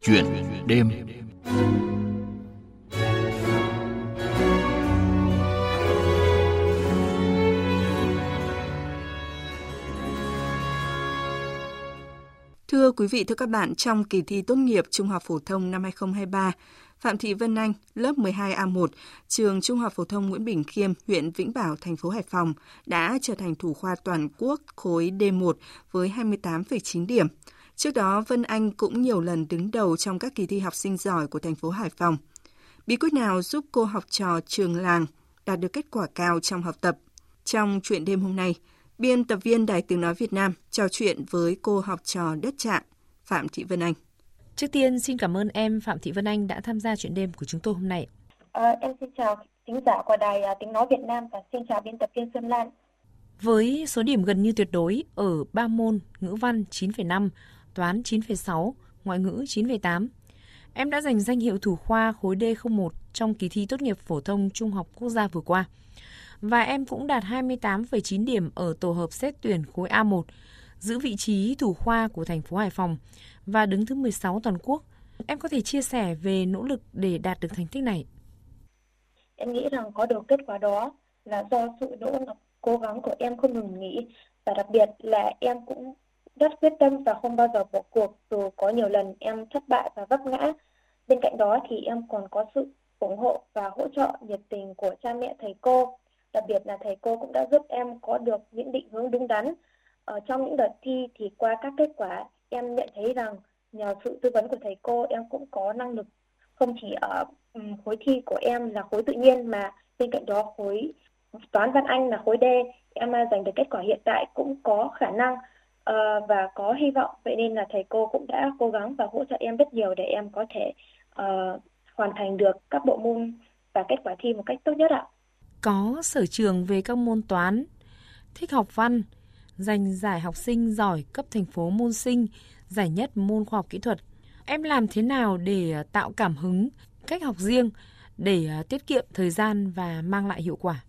Chuyện đêm Thưa quý vị, thưa các bạn, trong kỳ thi tốt nghiệp Trung học phổ thông năm 2023, Phạm Thị Vân Anh, lớp 12A1, trường Trung học phổ thông Nguyễn Bình Khiêm, huyện Vĩnh Bảo, thành phố Hải Phòng đã trở thành thủ khoa toàn quốc khối D1 với 28,9 điểm. Trước đó, Vân Anh cũng nhiều lần đứng đầu trong các kỳ thi học sinh giỏi của thành phố Hải Phòng. Bí quyết nào giúp cô học trò trường làng đạt được kết quả cao trong học tập? Trong chuyện đêm hôm nay, biên tập viên Đài Tiếng Nói Việt Nam trò chuyện với cô học trò đất trạng Phạm Thị Vân Anh. Trước tiên, xin cảm ơn em Phạm Thị Vân Anh đã tham gia chuyện đêm của chúng tôi hôm nay. À, em xin chào thính giả của Đài à, Tiếng Nói Việt Nam và xin chào biên tập viên Xuân Lan. Với số điểm gần như tuyệt đối ở ba môn ngữ văn 9,5, toán 9,6, ngoại ngữ 9,8, em đã giành danh hiệu thủ khoa khối D01 trong kỳ thi tốt nghiệp phổ thông trung học quốc gia vừa qua. Và em cũng đạt 28,9 điểm ở tổ hợp xét tuyển khối A1, giữ vị trí thủ khoa của thành phố Hải Phòng và đứng thứ 16 toàn quốc. Em có thể chia sẻ về nỗ lực để đạt được thành tích này? Em nghĩ rằng có được kết quả đó là do sự nỗ lực cố gắng của em không ngừng nghỉ và đặc biệt là em cũng rất quyết tâm và không bao giờ bỏ cuộc dù có nhiều lần em thất bại và vấp ngã. Bên cạnh đó thì em còn có sự ủng hộ và hỗ trợ nhiệt tình của cha mẹ, thầy cô. Đặc biệt là thầy cô cũng đã giúp em có được những định hướng đúng đắn. Ở trong những đợt thi thì qua các kết quả, em nhận thấy rằng nhờ sự tư vấn của thầy cô, em cũng có năng lực không chỉ ở khối thi của em là khối tự nhiên mà bên cạnh đó khối toán văn anh là khối D em à, giành được kết quả hiện tại cũng có khả năng uh, và có hy vọng vậy nên là thầy cô cũng đã cố gắng và hỗ trợ em rất nhiều để em có thể uh, hoàn thành được các bộ môn và kết quả thi một cách tốt nhất ạ. Có sở trường về các môn toán, thích học văn, giành giải học sinh giỏi cấp thành phố môn sinh, giải nhất môn khoa học kỹ thuật. Em làm thế nào để ờ, tạo cảm hứng, cách học riêng để tiết kiệm thời gian và mang lại hiệu quả?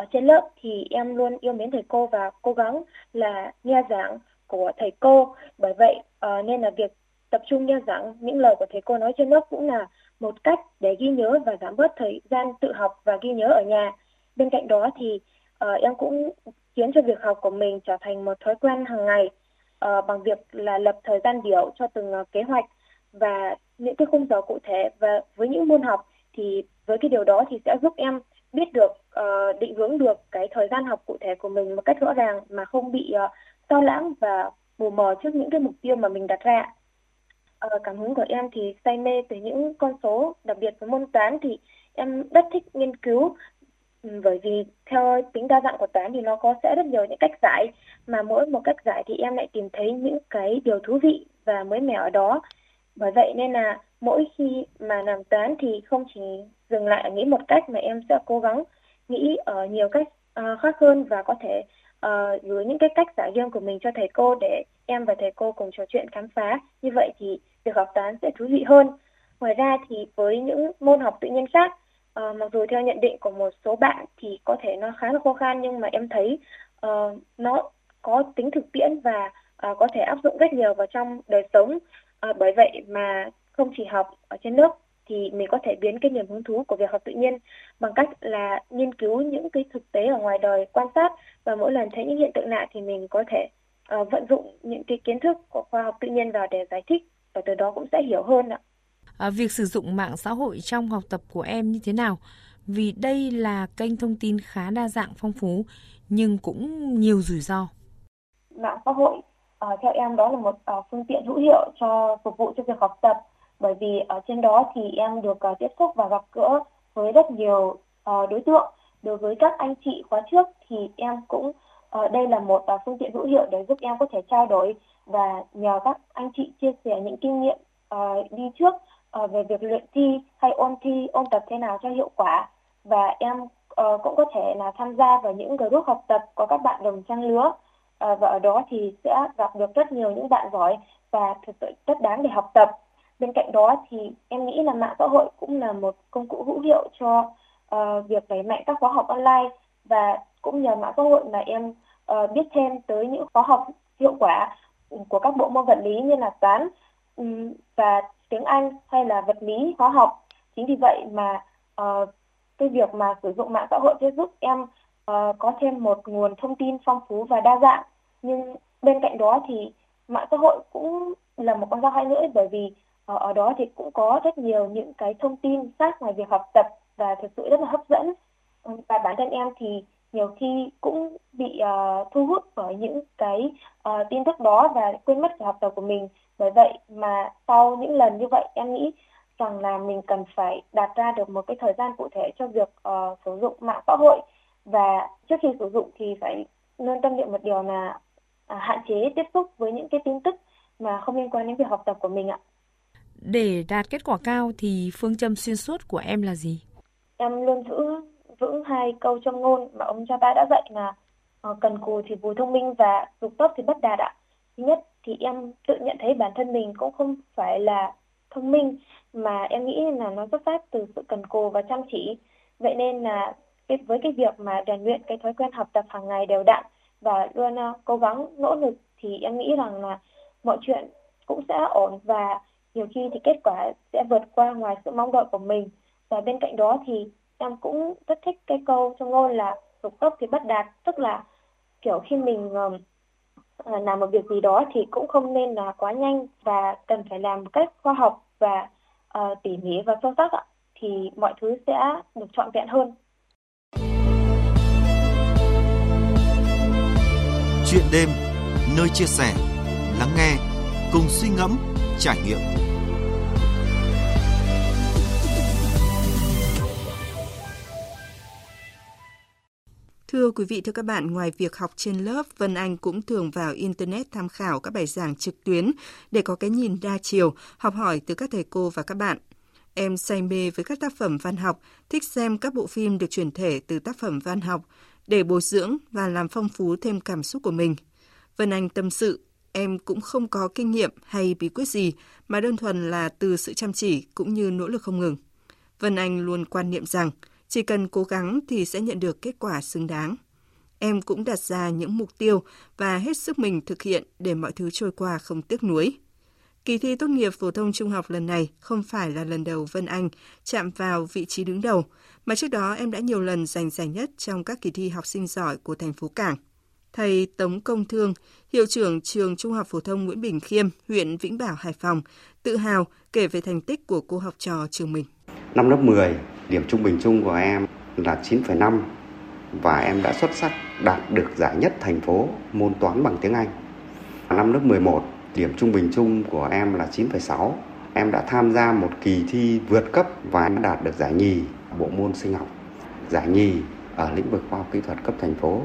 Ở trên lớp thì em luôn yêu mến thầy cô và cố gắng là nghe giảng của thầy cô. Bởi vậy uh, nên là việc tập trung nghe giảng những lời của thầy cô nói trên lớp cũng là một cách để ghi nhớ và giảm bớt thời gian tự học và ghi nhớ ở nhà. Bên cạnh đó thì uh, em cũng khiến cho việc học của mình trở thành một thói quen hàng ngày uh, bằng việc là lập thời gian biểu cho từng uh, kế hoạch và những cái khung giờ cụ thể. Và với những môn học thì với cái điều đó thì sẽ giúp em biết được uh, định hướng được cái thời gian học cụ thể của mình một cách rõ ràng mà không bị ờ, uh, sao lãng và mù mờ trước những cái mục tiêu mà mình đặt ra. Uh, cảm hứng của em thì say mê từ những con số, đặc biệt với môn toán thì em rất thích nghiên cứu ừ, bởi vì theo tính đa dạng của toán thì nó có sẽ rất nhiều những cách giải mà mỗi một cách giải thì em lại tìm thấy những cái điều thú vị và mới mẻ ở đó bởi vậy nên là mỗi khi mà làm toán thì không chỉ dừng lại ở nghĩ một cách mà em sẽ cố gắng nghĩ ở nhiều cách uh, khác hơn và có thể uh, gửi những cái cách giải riêng của mình cho thầy cô để em và thầy cô cùng trò chuyện khám phá. Như vậy thì việc học toán sẽ thú vị hơn. Ngoài ra thì với những môn học tự nhiên khác uh, mặc dù theo nhận định của một số bạn thì có thể nó khá là khô khan nhưng mà em thấy uh, nó có tính thực tiễn và uh, có thể áp dụng rất nhiều vào trong đời sống. Uh, bởi vậy mà không chỉ học ở trên lớp thì mình có thể biến cái niềm hứng thú của việc học tự nhiên bằng cách là nghiên cứu những cái thực tế ở ngoài đời quan sát và mỗi lần thấy những hiện tượng lạ thì mình có thể uh, vận dụng những cái kiến thức của khoa học tự nhiên vào để giải thích và từ đó cũng sẽ hiểu hơn ạ. À, việc sử dụng mạng xã hội trong học tập của em như thế nào? Vì đây là kênh thông tin khá đa dạng phong phú nhưng cũng nhiều rủi ro. Mạng xã hội uh, theo em đó là một uh, phương tiện hữu hiệu cho phục vụ cho việc học tập bởi vì ở trên đó thì em được uh, tiếp xúc và gặp gỡ với rất nhiều uh, đối tượng. Đối với các anh chị khóa trước thì em cũng uh, đây là một uh, phương tiện hữu hiệu để giúp em có thể trao đổi và nhờ các anh chị chia sẻ những kinh nghiệm uh, đi trước uh, về việc luyện thi hay ôn thi ôn tập thế nào cho hiệu quả. Và em uh, cũng có thể là tham gia vào những group học tập có các bạn đồng trang lứa uh, và ở đó thì sẽ gặp được rất nhiều những bạn giỏi và thực sự rất đáng để học tập bên cạnh đó thì em nghĩ là mạng xã hội cũng là một công cụ hữu hiệu cho uh, việc đẩy mạnh các khóa học online và cũng nhờ mạng xã hội mà em uh, biết thêm tới những khóa học hiệu quả ừ, của các bộ môn vật lý như là toán ừ, và tiếng Anh hay là vật lý, hóa học. Chính vì vậy mà uh, cái việc mà sử dụng mạng xã hội sẽ giúp em uh, có thêm một nguồn thông tin phong phú và đa dạng. Nhưng bên cạnh đó thì mạng xã hội cũng là một con dao hai lưỡi bởi vì ở, ở đó thì cũng có rất nhiều những cái thông tin khác ngoài việc học tập và thực sự rất là hấp dẫn. Ừ, và bản thân em thì nhiều khi cũng bị uh, thu hút bởi những cái uh, tin tức đó và quên mất việc học tập của mình. Bởi vậy mà sau những lần như vậy em nghĩ rằng là mình cần phải đặt ra được một cái thời gian cụ thể cho việc uh, sử dụng mạng xã hội. Và trước khi sử dụng thì phải luôn tâm niệm một điều là uh, hạn chế tiếp xúc với những cái tin tức mà không liên quan đến việc học tập của mình ạ. Để đạt kết quả cao thì phương châm xuyên suốt của em là gì? Em luôn giữ vững hai câu trong ngôn mà ông cha ta đã dạy là ờ, cần cù thì vui thông minh và dục tốc thì bất đạt ạ. Thứ nhất thì em tự nhận thấy bản thân mình cũng không phải là thông minh, mà em nghĩ là nó xuất phát từ sự cần cù và chăm chỉ. Vậy nên là với cái việc mà rèn luyện cái thói quen học tập hàng ngày đều đặn và luôn ờ, cố gắng, nỗ lực thì em nghĩ rằng là mọi chuyện cũng sẽ ổn và nhiều khi thì kết quả sẽ vượt qua ngoài sự mong đợi của mình và bên cạnh đó thì em cũng rất thích cái câu trong ngôn là dục tốc thì bất đạt tức là kiểu khi mình uh, làm một việc gì đó thì cũng không nên là quá nhanh và cần phải làm một cách khoa học và uh, tỉ mỉ và sâu sắc ạ thì mọi thứ sẽ được trọn vẹn hơn. Chuyện đêm nơi chia sẻ, lắng nghe, cùng suy ngẫm, trải nghiệm Thưa quý vị, thưa các bạn, ngoài việc học trên lớp, Vân Anh cũng thường vào Internet tham khảo các bài giảng trực tuyến để có cái nhìn đa chiều, học hỏi từ các thầy cô và các bạn. Em say mê với các tác phẩm văn học, thích xem các bộ phim được chuyển thể từ tác phẩm văn học để bồi dưỡng và làm phong phú thêm cảm xúc của mình. Vân Anh tâm sự, em cũng không có kinh nghiệm hay bí quyết gì mà đơn thuần là từ sự chăm chỉ cũng như nỗ lực không ngừng. Vân Anh luôn quan niệm rằng chỉ cần cố gắng thì sẽ nhận được kết quả xứng đáng. Em cũng đặt ra những mục tiêu và hết sức mình thực hiện để mọi thứ trôi qua không tiếc nuối. Kỳ thi tốt nghiệp phổ thông trung học lần này không phải là lần đầu Vân Anh chạm vào vị trí đứng đầu, mà trước đó em đã nhiều lần giành giải nhất trong các kỳ thi học sinh giỏi của thành phố Cảng. Thầy Tống Công Thương, hiệu trưởng trường Trung học phổ thông Nguyễn Bình Khiêm, huyện Vĩnh Bảo, Hải Phòng, tự hào kể về thành tích của cô học trò trường mình. Năm lớp 10, Điểm trung bình chung của em là 9,5 và em đã xuất sắc đạt được giải nhất thành phố môn toán bằng tiếng Anh. Năm lớp 11, điểm trung bình chung của em là 9,6. Em đã tham gia một kỳ thi vượt cấp và em đạt được giải nhì bộ môn sinh học, giải nhì ở lĩnh vực khoa học kỹ thuật cấp thành phố.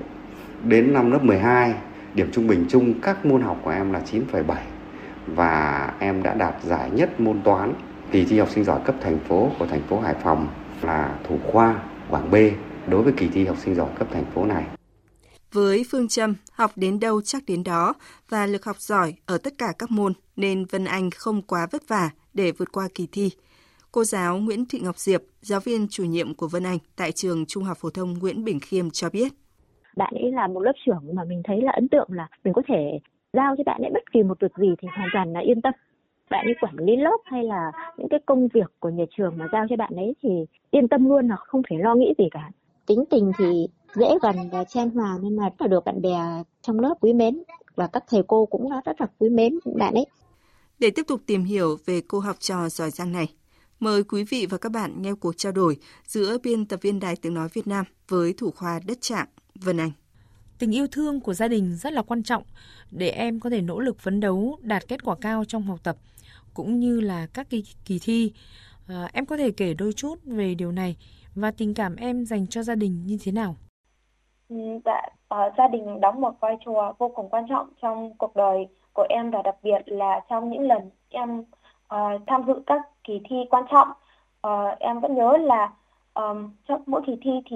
Đến năm lớp 12, điểm trung bình chung các môn học của em là 9,7 và em đã đạt giải nhất môn toán kỳ thi học sinh giỏi cấp thành phố của thành phố Hải Phòng là thủ khoa bảng B đối với kỳ thi học sinh giỏi cấp thành phố này. Với phương châm học đến đâu chắc đến đó và lực học giỏi ở tất cả các môn nên Vân Anh không quá vất vả để vượt qua kỳ thi. Cô giáo Nguyễn Thị Ngọc Diệp, giáo viên chủ nhiệm của Vân Anh tại trường Trung học phổ thông Nguyễn Bình Khiêm cho biết. Bạn ấy là một lớp trưởng mà mình thấy là ấn tượng là mình có thể giao cho bạn ấy bất kỳ một việc gì thì hoàn toàn là yên tâm. Bạn ấy quản lý lớp hay là những cái công việc của nhà trường mà giao cho bạn ấy thì yên tâm luôn là không phải lo nghĩ gì cả. Tính tình thì dễ gần và chen hòa nên là rất là được bạn bè trong lớp quý mến và các thầy cô cũng rất là quý mến bạn ấy. Để tiếp tục tìm hiểu về cô học trò giỏi giang này, mời quý vị và các bạn nghe cuộc trao đổi giữa biên tập viên Đài Tiếng Nói Việt Nam với thủ khoa đất trạng Vân Anh. Tình yêu thương của gia đình rất là quan trọng để em có thể nỗ lực phấn đấu đạt kết quả cao trong học tập cũng như là các kỳ, kỳ thi. À, em có thể kể đôi chút về điều này và tình cảm em dành cho gia đình như thế nào? Ừ, dạ, uh, gia đình đóng một vai trò vô cùng quan trọng trong cuộc đời của em và đặc biệt là trong những lần em uh, tham dự các kỳ thi quan trọng. Uh, em vẫn nhớ là um, trong mỗi kỳ thi thì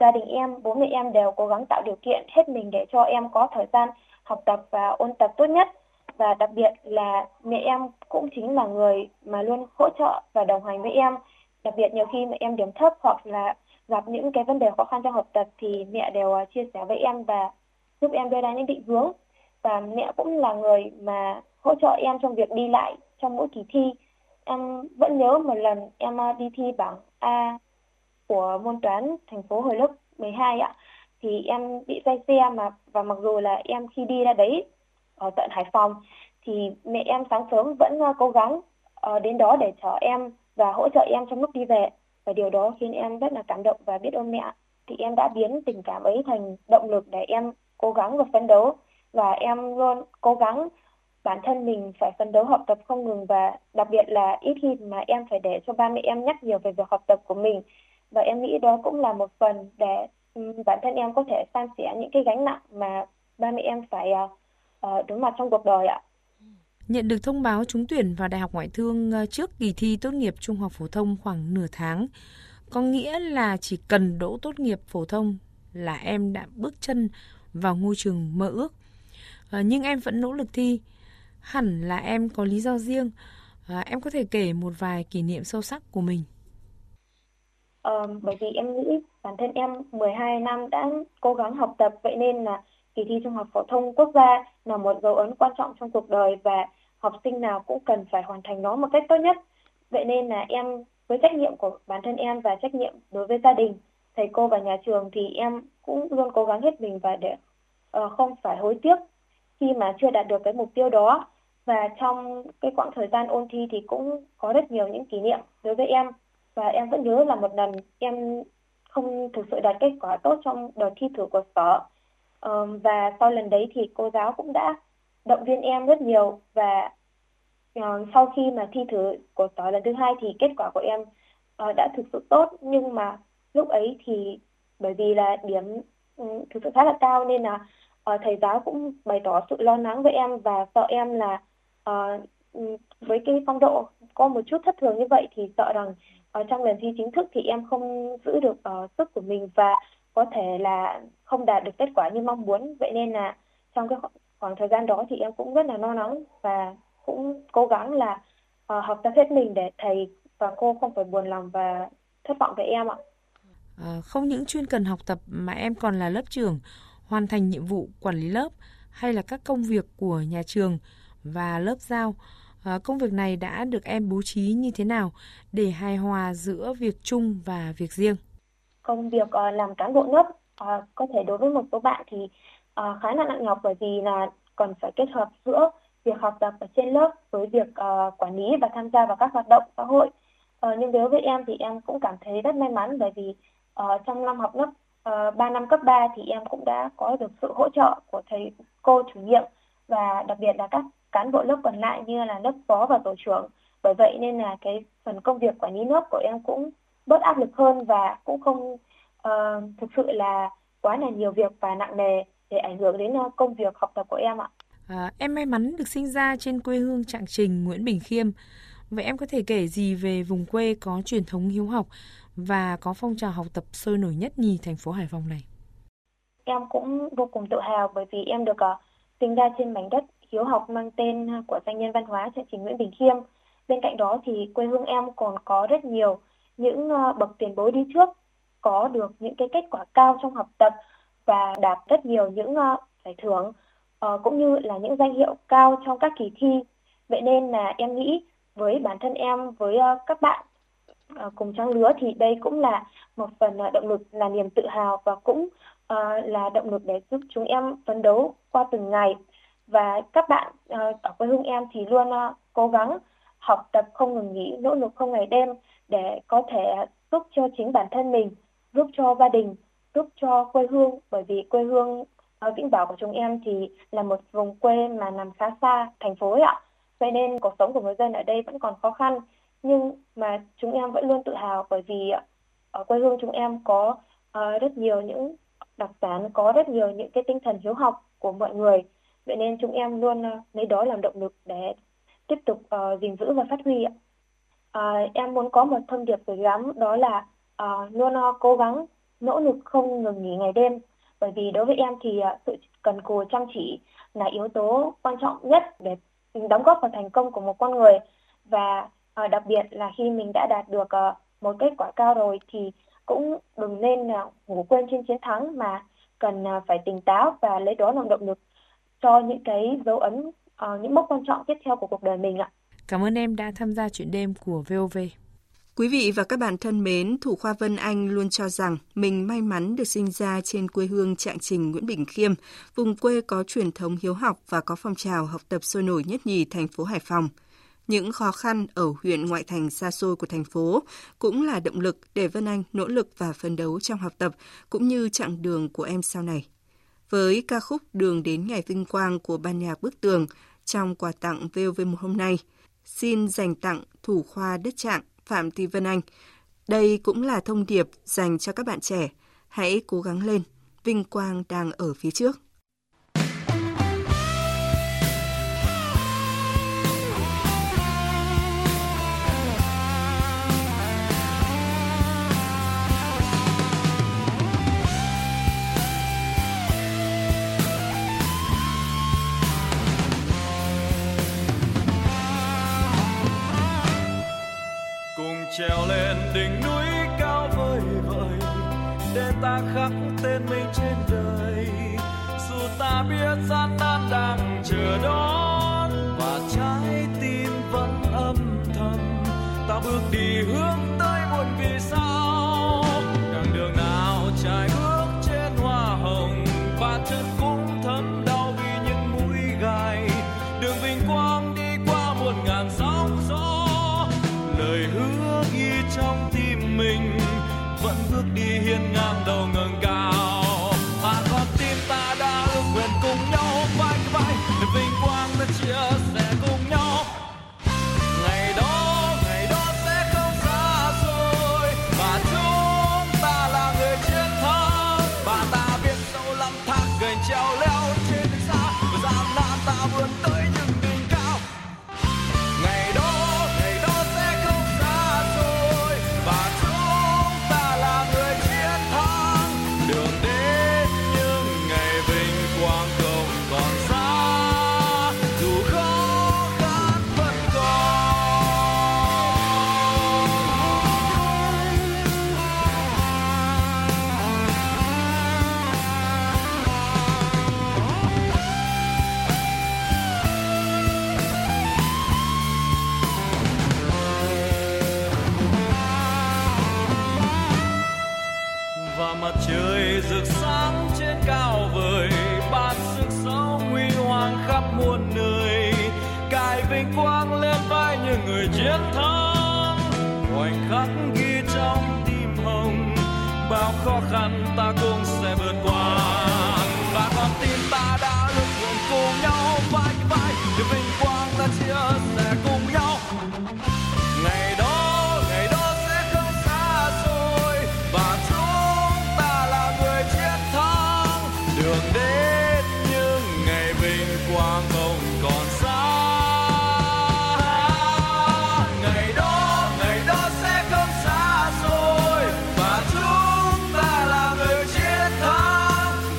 gia đình em, bố mẹ em đều cố gắng tạo điều kiện hết mình để cho em có thời gian học tập và ôn tập tốt nhất. Và đặc biệt là mẹ em cũng chính là người mà luôn hỗ trợ và đồng hành với em. Đặc biệt nhiều khi mà em điểm thấp hoặc là gặp những cái vấn đề khó khăn trong học tập thì mẹ đều à, chia sẻ với em và giúp em đưa ra những định hướng. Và mẹ cũng là người mà hỗ trợ em trong việc đi lại trong mỗi kỳ thi. Em vẫn nhớ một lần em à, đi thi bảng A của môn toán thành phố hồi lớp 12 ạ. Thì em bị say xe mà và mặc dù là em khi đi ra đấy ở tận Hải Phòng thì mẹ em sáng sớm vẫn uh, cố gắng uh, đến đó để chở em và hỗ trợ em trong lúc đi về. Và điều đó khiến em rất là cảm động và biết ơn mẹ thì em đã biến tình cảm ấy thành động lực để em cố gắng và phấn đấu. Và em luôn cố gắng bản thân mình phải phấn đấu học tập không ngừng và đặc biệt là ít khi mà em phải để cho ba mẹ em nhắc nhiều về việc học tập của mình và em nghĩ đó cũng là một phần để ừ, bản thân em có thể san sẻ những cái gánh nặng mà ba mẹ em phải uh, đối mặt trong cuộc đời ạ. Nhận được thông báo trúng tuyển vào Đại học Ngoại thương ờ, trước kỳ thi tốt nghiệp trung học phổ thông khoảng nửa tháng, có nghĩa là chỉ cần đỗ tốt nghiệp phổ thông là em đã bước chân vào ngôi trường mơ ước. À, nhưng em vẫn nỗ lực thi. Hẳn là em có lý do riêng. À, em có thể kể một vài kỷ niệm sâu sắc của mình. Ờ, bởi vì em nghĩ bản thân em 12 năm đã cố gắng học tập vậy nên là kỳ thi trung học phổ thông quốc gia là một dấu ấn quan trọng trong cuộc đời và học sinh nào cũng cần phải hoàn thành nó một cách tốt nhất. Vậy nên là em với trách nhiệm của bản thân em và trách nhiệm đối với gia đình, thầy cô và nhà trường thì em cũng luôn cố gắng hết mình và để uh, không phải hối tiếc khi mà chưa đạt được cái mục tiêu đó. Và trong cái quãng thời gian ôn thi thì cũng có rất nhiều những kỷ niệm đối với em và em vẫn nhớ là một lần em không thực sự đạt kết quả tốt trong đợt thi thử của sở. Um, và sau lần đấy thì cô giáo cũng đã động viên em rất nhiều và uh, sau khi mà thi thử của sở lần thứ hai thì kết quả của em uh, đã thực sự tốt. Nhưng mà lúc ấy thì bởi vì là điểm um, thực sự khá là cao nên là uh, thầy giáo cũng bày tỏ sự lo lắng với em và sợ em là uh, với cái phong độ có một chút thất thường như vậy thì sợ rằng ở trong lần thi chính thức thì em không giữ được uh, sức của mình và có thể là không đạt được kết quả như mong muốn vậy nên là trong cái khoảng thời gian đó thì em cũng rất là lo lắng và cũng cố gắng là uh, học tập hết mình để thầy và cô không phải buồn lòng và thất vọng về em ạ. À, không những chuyên cần học tập mà em còn là lớp trưởng, hoàn thành nhiệm vụ quản lý lớp hay là các công việc của nhà trường và lớp giao. À, công việc này đã được em bố trí như thế nào để hài hòa giữa việc chung và việc riêng? Công việc ờ, làm cán bộ lớp ờ, có thể đối với một số bạn thì khá là nặng nhọc bởi vì là còn phải kết hợp giữa việc học tập ở trên lớp với việc uh, quản lý và tham gia vào các hoạt động xã hội. Uh, nhưng đối với em thì em cũng cảm thấy rất may mắn bởi vì uh, trong năm học lớp uh, 3 năm cấp 3 thì em cũng đã có được sự hỗ trợ của thầy cô chủ nhiệm và đặc biệt là các cán bộ lớp còn lại như là lớp phó và tổ trưởng bởi vậy nên là cái phần công việc quản lý lớp của em cũng bớt áp lực hơn và cũng không uh, thực sự là quá là nhiều việc và nặng nề để ảnh hưởng đến uh, công việc học tập của em ạ. À, em may mắn được sinh ra trên quê hương Trạng Trình, Nguyễn Bình Khiêm. Vậy em có thể kể gì về vùng quê có truyền thống hiếu học và có phong trào học tập sôi nổi nhất nhì thành phố Hải Phòng này? Em cũng vô cùng tự hào bởi vì em được uh, sinh ra trên mảnh đất hiếu học mang tên của danh nhân văn hóa Trạng Trình Nguyễn Bình Khiêm. Bên cạnh đó thì quê hương em còn có rất nhiều những ờ, bậc tiền bối đi trước, có được những cái kết quả cao trong học tập và đạt rất nhiều những ờ, giải thưởng ờ, cũng như là những danh hiệu cao trong các kỳ thi. Vậy nên là em nghĩ với bản thân em, với các bạn cùng trang lứa thì đây cũng là một phần động lực, là niềm tự hào và cũng là động lực để giúp chúng em phấn đấu qua từng ngày và các bạn uh, ở quê hương em thì luôn uh, cố gắng học tập không ngừng nghỉ nỗ lực không ngày đêm để có thể giúp cho chính bản thân mình giúp cho gia đình giúp cho quê hương. Bởi vì quê hương ở Vĩnh Bảo của chúng em thì là một vùng quê mà nằm khá xa thành phố ấy ạ. Vậy nên cuộc sống của người dân ở đây vẫn còn khó khăn. Nhưng mà chúng em vẫn luôn tự hào bởi vì ở quê hương chúng em có uh, rất nhiều những đặc sản có rất nhiều những cái tinh thần hiếu học của mọi người vậy nên chúng em luôn ờ, lấy đó làm động lực để tiếp tục uh, gìn giữ và phát huy ạ. Uh, em muốn có một thông điệp gửi gắm đó là uh, luôn uh, cố gắng nỗ lực không ngừng nghỉ ngày đêm. Bởi vì đối với em thì uh, sự cần cù chăm chỉ là yếu tố quan trọng nhất để đóng góp vào thành công của một con người. Và uh, đặc biệt là khi mình đã đạt được uh, một kết quả cao rồi thì cũng đừng nên uh, ngủ quên trên chiến thắng mà cần uh, phải tỉnh táo và lấy đó làm động lực cho những cái dấu ấn uh, những mốc quan trọng tiếp theo của cuộc đời mình ạ. Cảm ơn em đã tham gia chuyện đêm của VOV. Quý vị và các bạn thân mến, Thủ khoa Vân Anh luôn cho rằng mình may mắn được sinh ra trên quê hương Trạng Trình Nguyễn Bình Khiêm, vùng quê có truyền thống hiếu học và có phong trào học tập sôi nổi nhất nhì thành phố Hải Phòng. Những khó khăn ở huyện ngoại thành xa xôi của thành phố cũng là động lực để Vân Anh nỗ lực và phấn đấu trong học tập cũng như chặng đường của em sau này. Với ca khúc Đường đến ngày vinh quang của ban nhạc Bức Tường trong quà tặng VOV1 hôm nay, xin dành tặng thủ khoa đất trạng Phạm Thị Vân Anh. Đây cũng là thông điệp dành cho các bạn trẻ. Hãy cố gắng lên, vinh quang đang ở phía trước. Đỉnh núi cao vời vợi, để ta khắc tên mình trên đời. Dù ta biết gian nan đang chờ đón, và trái tim vẫn âm thầm, ta bước đi hướng vinh quang lên vai những người chiến thắng. Khoảnh khắc ghi trong tim hồng, bao khó khăn ta cũng sẽ vượt qua. Và con tim ta đã luôn cùng nhau, vai vai, để vinh quang ta chia sẻ cùng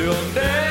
thắng đường